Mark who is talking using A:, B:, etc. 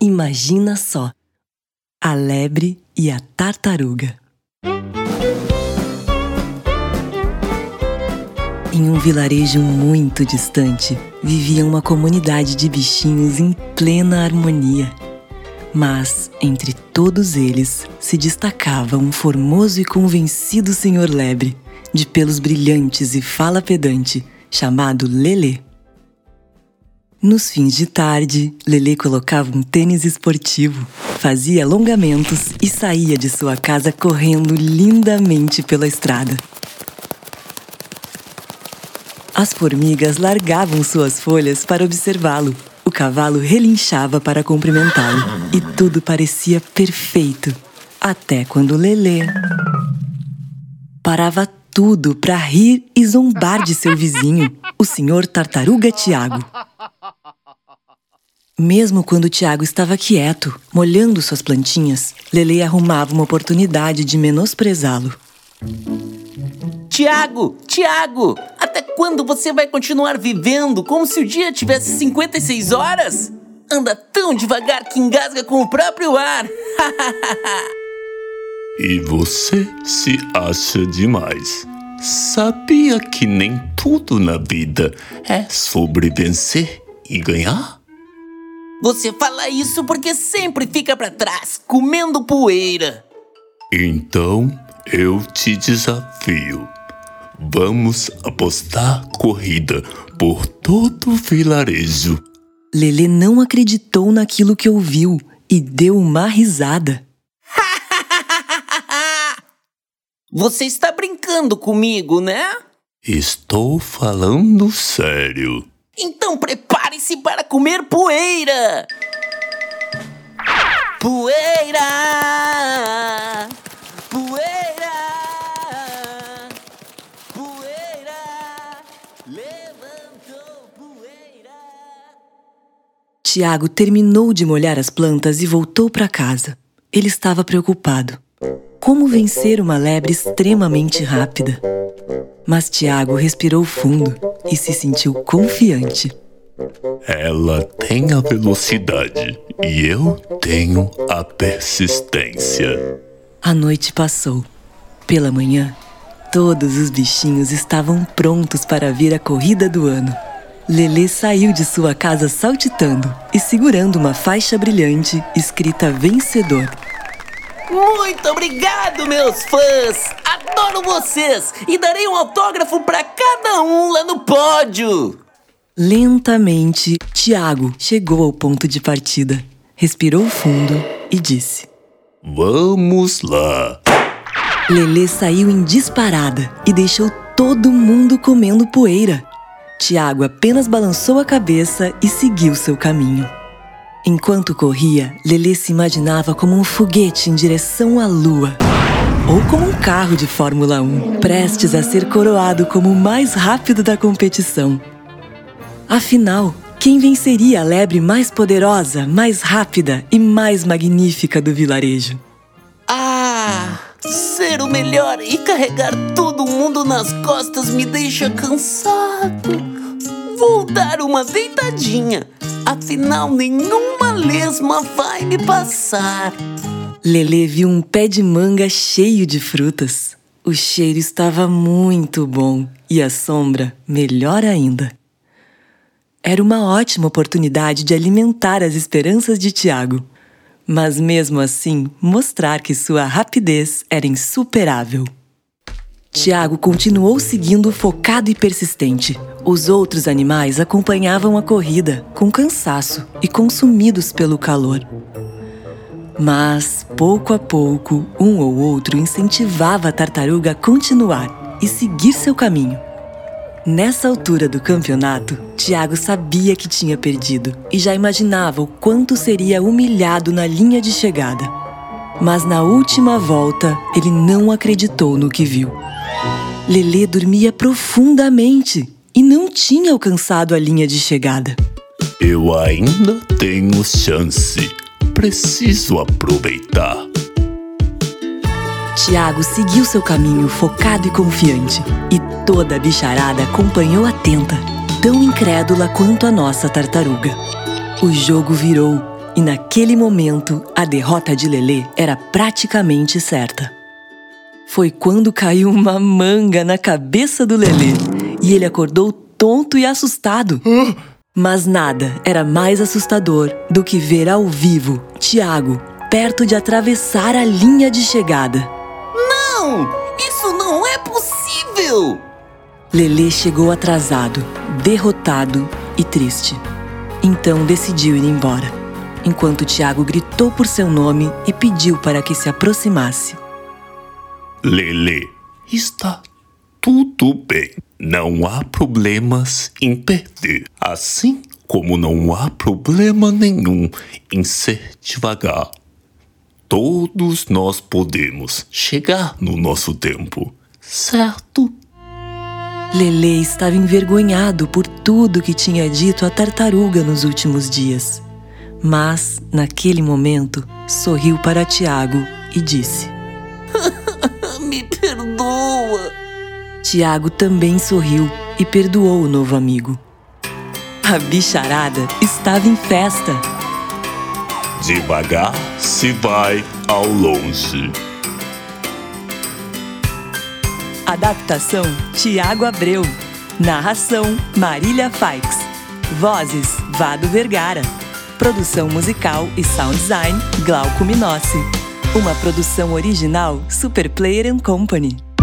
A: Imagina só: a lebre e a tartaruga. Em um vilarejo muito distante, vivia uma comunidade de bichinhos em plena harmonia. Mas, entre todos eles, se destacava um formoso e convencido senhor lebre, de pelos brilhantes e fala pedante, chamado Lelê. Nos fins de tarde, Lelê colocava um tênis esportivo, fazia alongamentos e saía de sua casa correndo lindamente pela estrada. As formigas largavam suas folhas para observá-lo. O cavalo relinchava para cumprimentá-lo e tudo parecia perfeito. Até quando Lelê parava tudo para rir e zombar de seu vizinho, o senhor Tartaruga Tiago. Mesmo quando Tiago estava quieto, molhando suas plantinhas, Lele arrumava uma oportunidade de menosprezá-lo.
B: Tiago, Tiago, até quando você vai continuar vivendo como se o dia tivesse 56 horas? Anda tão devagar que engasga com o próprio ar.
C: e você se acha demais. Sabia que nem tudo na vida é sobre vencer e ganhar?
B: Você fala isso porque sempre fica para trás, comendo poeira.
C: Então eu te desafio. Vamos apostar corrida por todo o vilarejo.
A: Lele não acreditou naquilo que ouviu e deu uma risada.
B: Você está brincando comigo, né?
C: Estou falando sério.
B: Então para comer poeira! Poeira! Poeira! Poeira! Levantou poeira!
A: Tiago terminou de molhar as plantas e voltou para casa. Ele estava preocupado. Como vencer uma lebre extremamente rápida? Mas Tiago respirou fundo e se sentiu confiante.
C: Ela tem a velocidade e eu tenho a persistência.
A: A noite passou. Pela manhã, todos os bichinhos estavam prontos para vir a corrida do ano. Lelê saiu de sua casa saltitando e segurando uma faixa brilhante escrita vencedor.
B: Muito obrigado, meus fãs! Adoro vocês e darei um autógrafo para cada um lá no pódio!
A: Lentamente, Tiago chegou ao ponto de partida, respirou fundo e disse:
C: Vamos lá!
A: Lelê saiu em disparada e deixou todo mundo comendo poeira. Tiago apenas balançou a cabeça e seguiu seu caminho. Enquanto corria, Lelê se imaginava como um foguete em direção à lua. Ou como um carro de Fórmula 1, prestes a ser coroado como o mais rápido da competição. Afinal, quem venceria a lebre mais poderosa, mais rápida e mais magnífica do vilarejo?
B: Ah, ser o melhor e carregar todo mundo nas costas me deixa cansado. Vou dar uma deitadinha. Afinal, nenhuma lesma vai me passar.
A: Lele viu um pé de manga cheio de frutas. O cheiro estava muito bom e a sombra melhor ainda. Era uma ótima oportunidade de alimentar as esperanças de Tiago, mas mesmo assim mostrar que sua rapidez era insuperável. Tiago continuou seguindo focado e persistente. Os outros animais acompanhavam a corrida, com cansaço e consumidos pelo calor. Mas, pouco a pouco, um ou outro incentivava a tartaruga a continuar e seguir seu caminho. Nessa altura do campeonato, Tiago sabia que tinha perdido e já imaginava o quanto seria humilhado na linha de chegada. Mas na última volta, ele não acreditou no que viu. Lelê dormia profundamente e não tinha alcançado a linha de chegada.
C: Eu ainda tenho chance. Preciso aproveitar.
A: Tiago seguiu seu caminho focado e confiante, e toda a bicharada acompanhou atenta, tão incrédula quanto a nossa tartaruga. O jogo virou E naquele momento, a derrota de Lelê era praticamente certa. Foi quando caiu uma manga na cabeça do Lelê e ele acordou tonto e assustado. Mas nada era mais assustador do que ver ao vivo Tiago perto de atravessar a linha de chegada.
B: Não! Isso não é possível!
A: Lelê chegou atrasado, derrotado e triste. Então decidiu ir embora, enquanto Tiago gritou por seu nome e pediu para que se aproximasse.
C: Lele, está tudo bem. Não há problemas em perder, assim como não há problema nenhum em ser devagar. Todos nós podemos chegar no nosso tempo, certo?
A: Lele estava envergonhado por tudo que tinha dito a tartaruga nos últimos dias. Mas, naquele momento, sorriu para Tiago e disse:
B: Me perdoa!
A: Tiago também sorriu e perdoou o novo amigo. A bicharada estava em festa.
C: Devagar se vai ao longe.
A: Adaptação Tiago Abreu. Narração Marília Faix. Vozes Vado Vergara. Produção musical e sound design Glauco Minossi. Uma produção original Super Player Company.